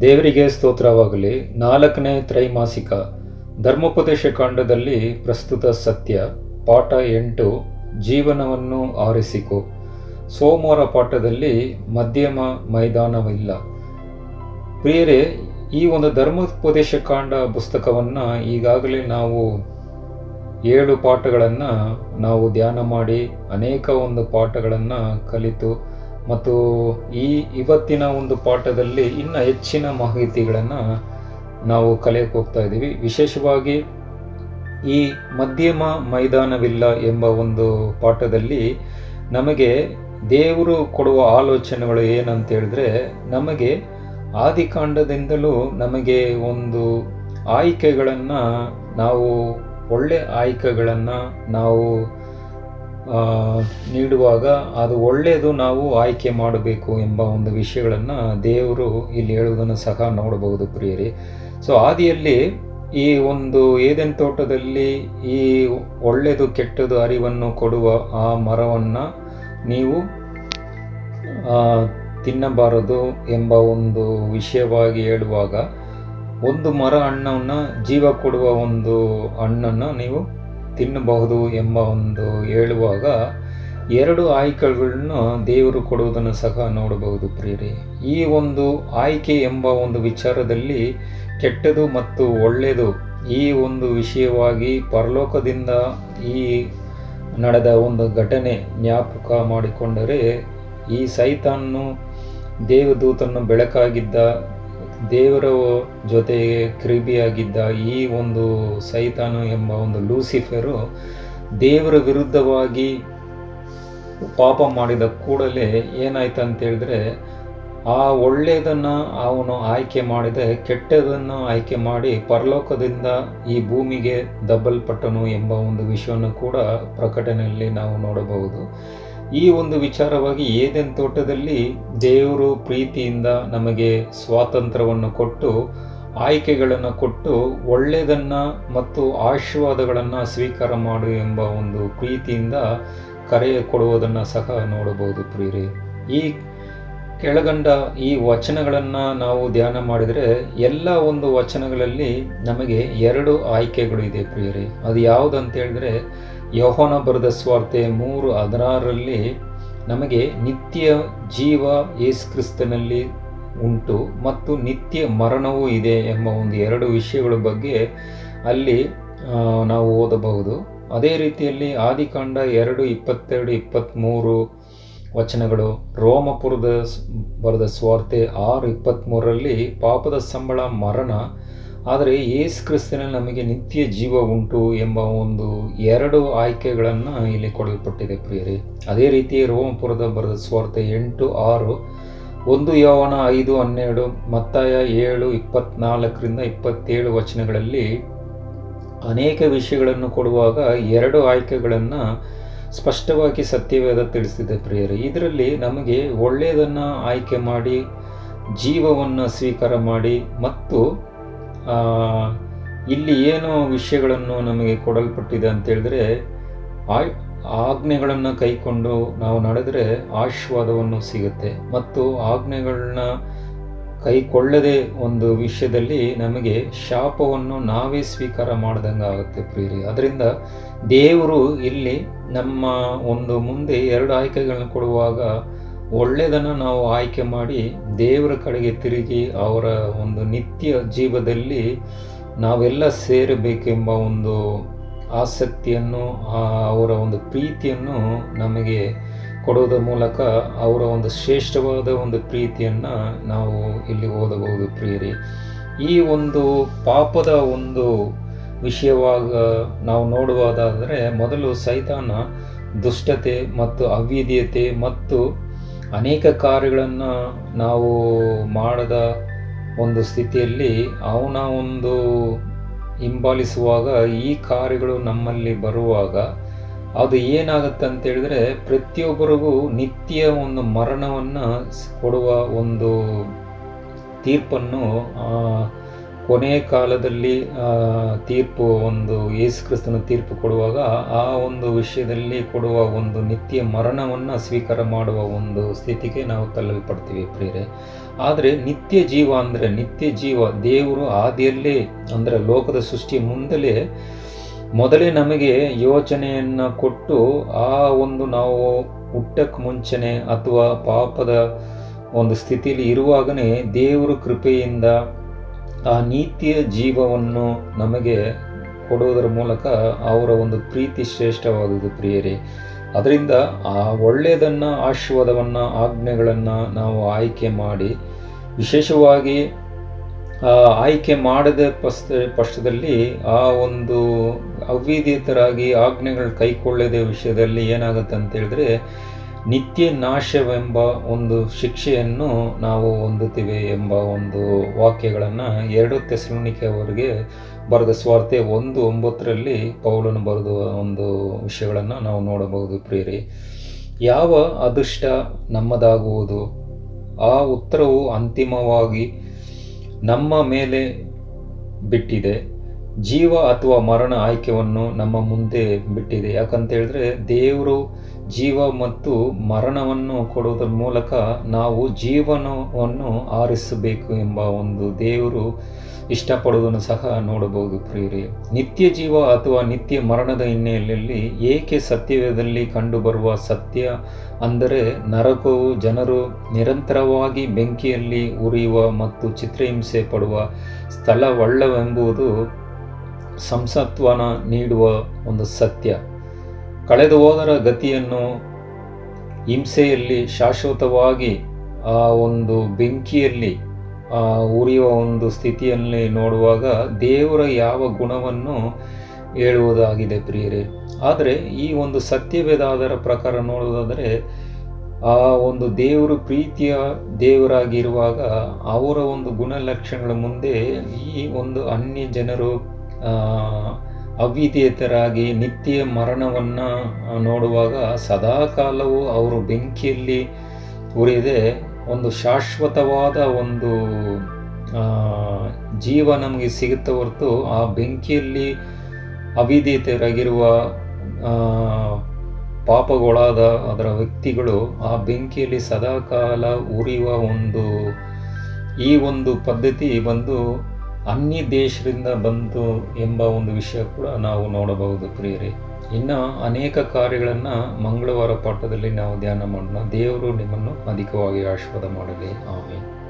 ದೇವರಿಗೆ ಸ್ತೋತ್ರವಾಗಲಿ. ನಾಲ್ಕನೇ ತ್ರೈಮಾಸಿಕ. ಧರ್ಮೋಪದೇಶ ಕಾಂಡದಲ್ಲಿ ಪ್ರಸ್ತುತ ಸತ್ಯ. ಪಾಠ ಎಂಟು. ಜೀವನವನ್ನು ಆರಿಸಿಕೊ. ಸೋಮವಾರ ಪಾಠದಲ್ಲಿ ಮಧ್ಯಮ ಮೈದಾನವಿಲ್ಲ. ಪ್ರಿಯರೇ, ಈ ಒಂದು ಧರ್ಮೋಪದೇಶ ಕಾಂಡ ಪುಸ್ತಕವನ್ನು ಈಗಾಗಲೇ ನಾವು ಏಳು ಪಾಠಗಳನ್ನು ನಾವು ಧ್ಯಾನ ಮಾಡಿ ಅನೇಕ ಒಂದು ಪಾಠಗಳನ್ನು ಕಲಿತು ಮತ್ತು ಈ ಇವತ್ತಿನ ಒಂದು ಪಾಠದಲ್ಲಿ ಇನ್ನು ಹೆಚ್ಚಿನ ಮಾಹಿತಿಗಳನ್ನು ನಾವು ಕಲಿಯಕ್ಕೆ ಹೋಗ್ತಾ ಇದ್ದೀವಿ. ವಿಶೇಷವಾಗಿ ಈ ಮಧ್ಯಮ ಮೈದಾನವಿಲ್ಲ ಎಂಬ ಒಂದು ಪಾಠದಲ್ಲಿ ನಮಗೆ ದೇವರು ಕೊಡುವ ಆಲೋಚನೆಗಳು ಏನಂತ ಹೇಳಿದ್ರೆ ನಮಗೆ ಆದಿಕಾಂಡದಿಂದಲೂ ನಮಗೆ ಒಂದು ಆಯ್ಕೆಗಳನ್ನು ನಾವು ಒಳ್ಳೆ ಆಯ್ಕೆಗಳನ್ನು ನಾವು ನೀಡುವಾಗ ಅದು ಒಳ್ಳೆಯದು ನಾವು ಆಯ್ಕೆ ಮಾಡಬೇಕು ಎಂಬ ಒಂದು ವಿಷಯಗಳನ್ನು ದೇವರು ಇಲ್ಲಿ ಹೇಳುವುದನ್ನು ಸಹ ನೋಡಬಹುದು ಪ್ರಿಯರಿ. ಸೊ ಆದಿಯಲ್ಲಿ ಈ ಒಂದು ಏದೆನ್ ತೋಟದಲ್ಲಿ ಈ ಒಳ್ಳೆಯದು ಕೆಟ್ಟದು ಅರಿವನ್ನು ಕೊಡುವ ಆ ಮರವನ್ನು ನೀವು ತಿನ್ನಬಾರದು ಎಂಬ ಒಂದು ವಿಷಯವಾಗಿ ಹೇಳುವಾಗ ಒಂದು ಮರ ಹಣ್ಣನ್ನು ಜೀವ ಕೊಡುವ ಒಂದು ಹಣ್ಣನ್ನು ನೀವು ತಿನ್ನಬಹುದು ಎಂಬ ಒಂದು ಹೇಳುವಾಗ ಎರಡು ಆಯ್ಕೆಗಳನ್ನು ದೇವರು ಕೊಡುವುದನ್ನು ಸಹ ನೋಡಬಹುದು ಪ್ರಿಯರಿ. ಈ ಒಂದು ಆಯ್ಕೆ ಎಂಬ ಒಂದು ವಿಚಾರದಲ್ಲಿ ಕೆಟ್ಟದು ಮತ್ತು ಒಳ್ಳೆಯದು ಈ ಒಂದು ವಿಷಯವಾಗಿ ಪರಲೋಕದಿಂದ ಈ ನಡೆದ ಒಂದು ಘಟನೆ ಜ್ಞಾಪಕ ಮಾಡಿಕೊಂಡರೆ ಈ ಸೈತಾನ್ನು ದೇವದೂತನ್ನು ಬೆಳಕಾಗಿದ್ದ ದೇವರ ಜೊತೆಗೆ ಕ್ರಿಬಿಯಾಗಿದ್ದ ಈ ಒಂದು ಸೈತಾನು ಎಂಬ ಒಂದು ಲೂಸಿಫರು ದೇವರ ವಿರುದ್ಧವಾಗಿ ಪಾಪ ಮಾಡಿದ ಕೂಡಲೇ ಏನಾಯ್ತು ಅಂತ ಹೇಳಿದ್ರೆ, ಆ ಒಳ್ಳೆಯದನ್ನು ಅವನು ಆಯ್ಕೆ ಮಾಡಿದೆ, ಕೆಟ್ಟದನ್ನು ಆಯ್ಕೆ ಮಾಡಿ ಪರಲೋಕದಿಂದ ಈ ಭೂಮಿಗೆ ದಬ್ಬಲ್ಪಟ್ಟನು ಎಂಬ ಒಂದು ವಿಷಯವನ್ನು ಕೂಡ ಪ್ರಕಟಣೆಯಲ್ಲಿ ನಾವು ನೋಡಬಹುದು. ಈ ಒಂದು ವಿಚಾರವಾಗಿ ಏದೆನ್ ತೋಟದಲ್ಲಿ ದೇವರು ಪ್ರೀತಿಯಿಂದ ನಮಗೆ ಸ್ವಾತಂತ್ರ್ಯವನ್ನು ಕೊಟ್ಟು, ಆಯ್ಕೆಗಳನ್ನು ಕೊಟ್ಟು ಒಳ್ಳೆಯದನ್ನು ಮತ್ತು ಆಶೀರ್ವಾದಗಳನ್ನು ಸ್ವೀಕಾರ ಮಾಡು ಎಂಬ ಒಂದು ಪ್ರೀತಿಯಿಂದ ಕರೆ ಕೊಡುವುದನ್ನು ಸಹ ನೋಡಬಹುದು ಪ್ರಿಯರೇ. ಈ ಕೆಳಗಂಡ ಈ ವಚನಗಳನ್ನು ನಾವು ಧ್ಯಾನ ಮಾಡಿದರೆ ಎಲ್ಲ ಒಂದು ವಚನಗಳಲ್ಲಿ ನಮಗೆ ಎರಡು ಆಯ್ಕೆಗಳು ಇದೆ ಪ್ರಿಯರಿ. ಅದು ಯಾವುದಂತ ಹೇಳಿದ್ರೆ ಯೋಹನ ಬರೆದ ಸ್ವಾರ್ತೆ ಮೂರು ಹದಿನಾರರಲ್ಲಿ ನಮಗೆ ನಿತ್ಯ ಜೀವ ಯೇಸು ಕ್ರಿಸ್ತನಲ್ಲಿ ಉಂಟು ಮತ್ತು ನಿತ್ಯ ಮರಣವೂ ಇದೆ ಎಂಬ ಒಂದು ಎರಡು ವಿಷಯಗಳ ಬಗ್ಗೆ ಅಲ್ಲಿ ನಾವು ಓದಬಹುದು. ಅದೇ ರೀತಿಯಲ್ಲಿ ಆದಿಕಾಂಡ ಎರಡು, ಇಪ್ಪತ್ತೆರಡು ಇಪ್ಪತ್ತ್ಮೂರು ವಚನಗಳು. ರೋಮಪುರದ ಬರೆದ ಸ್ವಾರ್ತೆ ಆರು ಇಪ್ಪತ್ತ್ಮೂರರಲ್ಲಿ ಪಾಪದ ಸಂಬಳ, ಮರಣ ಆದರೆ ಯೇಸು ಕ್ರಿಸ್ತನ ನಮಗೆ ನಿತ್ಯ ಜೀವ ಉಂಟು ಎಂಬ ಒಂದು ಎರಡು ಆಯ್ಕೆಗಳನ್ನು ಇಲ್ಲಿ ಕೊಡಲ್ಪಟ್ಟಿದೆ ಪ್ರಿಯರಿ. ಅದೇ ರೀತಿ ರೋಮಪುರದ ಬರೆದ ಸ್ವಾರ್ಥ ಎಂಟು ಆರು, ಒಂದು ಯೋವನ ಐದು ಹನ್ನೆರಡು, ಮತ್ತಾಯ ಏಳು ಇಪ್ಪತ್ನಾಲ್ಕರಿಂದ ಇಪ್ಪತ್ತೇಳು ವಚನಗಳಲ್ಲಿ ಅನೇಕ ವಿಷಯಗಳನ್ನು ಕೊಡುವಾಗ ಎರಡು ಆಯ್ಕೆಗಳನ್ನು ಸ್ಪಷ್ಟವಾಗಿ ಸತ್ಯವೇದ ತಿಳಿಸಿದೆ ಪ್ರಿಯರೇ. ಇದರಲ್ಲಿ ನಮಗೆ ಒಳ್ಳೆಯದನ್ನು ಆಯ್ಕೆ ಮಾಡಿ, ಜೀವವನ್ನು ಸ್ವೀಕಾರ ಮಾಡಿ ಮತ್ತು ಇಲ್ಲಿ ಏನು ವಿಷಯಗಳನ್ನು ನಮಗೆ ಕೊಡಲ್ಪಟ್ಟಿದೆ ಅಂತ ಹೇಳಿದ್ರೆ ಆಜ್ಞೆಗಳನ್ನು ಕೈಕೊಂಡು ನಾವು ನಡೆದರೆ ಆಶೀರ್ವಾದವನ್ನು ಸಿಗುತ್ತೆ. ಮತ್ತು ಆಜ್ಞೆಗಳನ್ನ ಕೈಕೊಳ್ಳದೆ ಒಂದು ವಿಷಯದಲ್ಲಿ ನಮಗೆ ಶಾಪವನ್ನು ನಾವೇ ಸ್ವೀಕಾರ ಮಾಡ್ದಂಗೆ ಆಗುತ್ತೆ ಪ್ರಿಯರಿ. ಅದರಿಂದ ದೇವರು ಇಲ್ಲಿ ನಮ್ಮ ಒಂದು ಮುಂದೆ ಎರಡು ಆಯ್ಕೆಗಳನ್ನು ಕೊಡುವಾಗ ಒಳ್ಳೆಯದನ್ನು ನಾವು ಆಯ್ಕೆ ಮಾಡಿ ದೇವರ ಕಡೆಗೆ ತಿರುಗಿ ಅವರ ಒಂದು ನಿತ್ಯ ಜೀವದಲ್ಲಿ ನಾವೆಲ್ಲ ಸೇರಬೇಕೆಂಬ ಒಂದು ಆಸಕ್ತಿಯನ್ನು ಅವರ ಒಂದು ಪ್ರೀತಿಯನ್ನು ನಮಗೆ ಕೊಡೋದ್ರ ಮೂಲಕ ಅವರ ಒಂದು ಶ್ರೇಷ್ಠವಾದ ಒಂದು ಪ್ರೀತಿಯನ್ನು ನಾವು ಇಲ್ಲಿ ಓದಬಹುದು ಪ್ರಿಯರಿ. ಈ ಒಂದು ಪಾಪದ ಒಂದು ವಿಷಯವಾಗ ನಾವು ನೋಡುವುದಾದರೆ, ಮೊದಲು ಸೈತಾನ ದುಷ್ಟತೆ ಮತ್ತು ಅವಿದ್ಯತೆ ಮತ್ತು ಅನೇಕ ಕಾರ್ಯಗಳನ್ನು ನಾವು ಮಾಡದ ಒಂದು ಸ್ಥಿತಿಯಲ್ಲಿ ಅವನ ಒಂದು ಹಿಂಬಾಲಿಸುವಾಗ ಈ ಕಾರ್ಯಗಳು ನಮ್ಮಲ್ಲಿ ಬರುವಾಗ ಅದು ಏನಾಗುತ್ತೆ ಅಂತ ಹೇಳಿದ್ರೆ ಪ್ರತಿಯೊಬ್ಬರಿಗೂ ನಿತ್ಯ ಒಂದು ಮರಣವನ್ನು ಕೊಡುವ ಒಂದು ತೀರ್ಪನ್ನು ಕೊನೆಯ ಕಾಲದಲ್ಲಿ ತೀರ್ಪು ಒಂದು ಯೇಸು ಕ್ರಿಸ್ತನ ತೀರ್ಪು ಕೊಡುವಾಗ ಆ ಒಂದು ವಿಷಯದಲ್ಲಿ ಕೊಡುವ ಒಂದು ನಿತ್ಯ ಮರಣವನ್ನು ಸ್ವೀಕಾರ ಮಾಡುವ ಒಂದು ಸ್ಥಿತಿಗೆ ನಾವು ತಳ್ಳಲ್ಪಡ್ತೀವಿ ಪ್ರಿಯರೇ. ಆದರೆ ನಿತ್ಯ ಜೀವ ಅಂದರೆ ನಿತ್ಯ ಜೀವ, ದೇವರು ಆದಿಯಲ್ಲೇ ಅಂದರೆ ಲೋಕದ ಸೃಷ್ಟಿ ಮುಂದಲೇ ಮೊದಲೇ ನಮಗೆ ಯೋಚನೆಯನ್ನು ಕೊಟ್ಟು ಆ ಒಂದು ನಾವು ಹುಟ್ಟಕ್ಕೆ ಮುಂಚೆನೆ ಅಥವಾ ಪಾಪದ ಒಂದು ಸ್ಥಿತಿಯಲ್ಲಿ ಇರುವಾಗನೇ ದೇವರು ಕೃಪೆಯಿಂದ ಆ ನೀತಿಯ ಜೀವವನ್ನು ನಮಗೆ ಕೊಡುವುದರ ಮೂಲಕ ಅವರ ಒಂದು ಪ್ರೀತಿ ಶ್ರೇಷ್ಠವಾದುದು ಪ್ರಿಯರೇ. ಅದರಿಂದ ಆ ಒಳ್ಳೆಯದನ್ನು, ಆಶೀರ್ವಾದವನ್ನು, ಆಜ್ಞೆಗಳನ್ನು ನಾವು ಆಯ್ಕೆ ಮಾಡಿ, ವಿಶೇಷವಾಗಿ ಆಯ್ಕೆ ಮಾಡದ ಪಸ್ತ, ಪಕ್ಷದಲ್ಲಿ ಆ ಒಂದು ಅವಿದಿತರಾಗಿ ಆಜ್ಞೆಗಳು ಕೈಕೊಳ್ಳದ ವಿಷಯದಲ್ಲಿ ಏನಾಗುತ್ತೆ ಅಂತ ಹೇಳಿದ್ರೆ ನಿತ್ಯ ನಾಶವೆಂಬ ಒಂದು ಶಿಕ್ಷೆಯನ್ನು ನಾವು ಹೊಂದುತ್ತೀವಿ ಎಂಬ ಒಂದು ವಾಕ್ಯಗಳನ್ನು ಎರಡು ತೆಸಲೋನಿಕೆ ಅವರಿಗೆ ಬರೆದ ಸ್ವಾರ್ಥೆ ಒಂದು ಒಂಬತ್ತರಲ್ಲಿ ಪೌಲನು ಬರೆದ ಒಂದು ವಿಷಯಗಳನ್ನು ನಾವು ನೋಡಬಹುದು ಪ್ರೇರಿ ಯಾವ ಅದೃಷ್ಟ ನಮ್ಮದಾಗುವುದು? ಆ ಉತ್ತರವು ಅಂತಿಮವಾಗಿ ನಮ್ಮ ಮೇಲೆ ಬಿಟ್ಟಿದೆ. ಜೀವ ಅಥವಾ ಮರಣ ಆಯ್ಕೆಯನ್ನು ನಮ್ಮ ಮುಂದೆ ಬಿಟ್ಟಿದೆ. ಯಾಕಂತ ಹೇಳಿದ್ರೆ ದೇವರು ಜೀವ ಮತ್ತು ಮರಣವನ್ನು ಕೊಡುವುದರ ಮೂಲಕ ನಾವು ಜೀವನವನ್ನು ಆರಿಸಬೇಕು ಎಂಬ ಒಂದು ದೇವರು ಇಷ್ಟಪಡುವುದನ್ನು ಸಹ ನೋಡಬಹುದು ಪ್ರಿಯರೇ. ನಿತ್ಯ ಜೀವ ಅಥವಾ ನಿತ್ಯ ಮರಣದ ಹಿನ್ನೆಲೆಯಲ್ಲಿ ಏಕೆ ಸತ್ಯದಲ್ಲಿ ಕಂಡುಬರುವ ಸತ್ಯ ಅಂದರೆ ನರಕವು ಜನರು ನಿರಂತರವಾಗಿ ಬೆಂಕಿಯಲ್ಲಿ ಉರಿಯುವ ಮತ್ತು ಚಿತ್ರಹಿಂಸೆ ಪಡುವ ಸ್ಥಳವಲ್ಲವೆಂಬುದು ಸಂಸತ್ವನ ನೀಡುವ ಒಂದು ಸತ್ಯ. ಕಳೆದು ಹೋದರ ಗತಿಯನ್ನು ಹಿಂಸೆಯಲ್ಲಿ ಶಾಶ್ವತವಾಗಿ ಆ ಒಂದು ಬೆಂಕಿಯಲ್ಲಿ ಉರಿಯುವ ಒಂದು ಸ್ಥಿತಿಯಲ್ಲಿ ನೋಡುವಾಗ ದೇವರ ಯಾವ ಗುಣವನ್ನು ಹೇಳುವುದಾಗಿದೆ ಪ್ರಿಯರೇ. ಆದರೆ ಈ ಒಂದು ಸತ್ಯವೇದಾದರ ಪ್ರಕಾರ ನೋಡುವುದಾದರೆ, ಆ ಒಂದು ದೇವರು ಪ್ರೀತಿಯ ದೇವರಾಗಿರುವಾಗ ಅವರ ಒಂದು ಗುಣಲಕ್ಷಣಗಳ ಮುಂದೆ ಈ ಒಂದು ಅನ್ಯ ಜನರು ಅವಿಧೇಯತರಾಗಿ ನಿತ್ಯ ಮರಣವನ್ನು ನೋಡುವಾಗ ಸದಾಕಾಲವೂ ಅವರು ಬೆಂಕಿಯಲ್ಲಿ ಉರಿಯದೆ ಒಂದು ಶಾಶ್ವತವಾದ ಒಂದು ಜೀವ ನಮಗೆ ಸಿಗುತ್ತೆ ಹೊರತು ಆ ಬೆಂಕಿಯಲ್ಲಿ ಅವಿದೇತರಾಗಿರುವ ಪಾಪಗೊಳಾದ ಅದರ ವ್ಯಕ್ತಿಗಳು ಆ ಬೆಂಕಿಯಲ್ಲಿ ಸದಾಕಾಲ ಉರಿಯುವ ಒಂದು, ಈ ಒಂದು ಪದ್ಧತಿ ಬಂದು ಅನ್ಯ ದೇಶದಿಂದ ಬಂತು ಎಂಬ ಒಂದು ವಿಷಯ ಕೂಡ ನಾವು ನೋಡಬಹುದು ಪ್ರಿಯರೇ. ಇನ್ನು ಅನೇಕ ಕಾರ್ಯಗಳನ್ನು ಮಂಗಳವಾರ ಪಾಠದಲ್ಲಿ ನಾವು ಧ್ಯಾನ ಮಾಡೋಣ. ದೇವರು ನಿಮ್ಮನ್ನು ಅಧಿಕವಾಗಿ ಆಶೀರ್ವಾದ ಮಾಡಲಿ. ಆಮೇಲೆ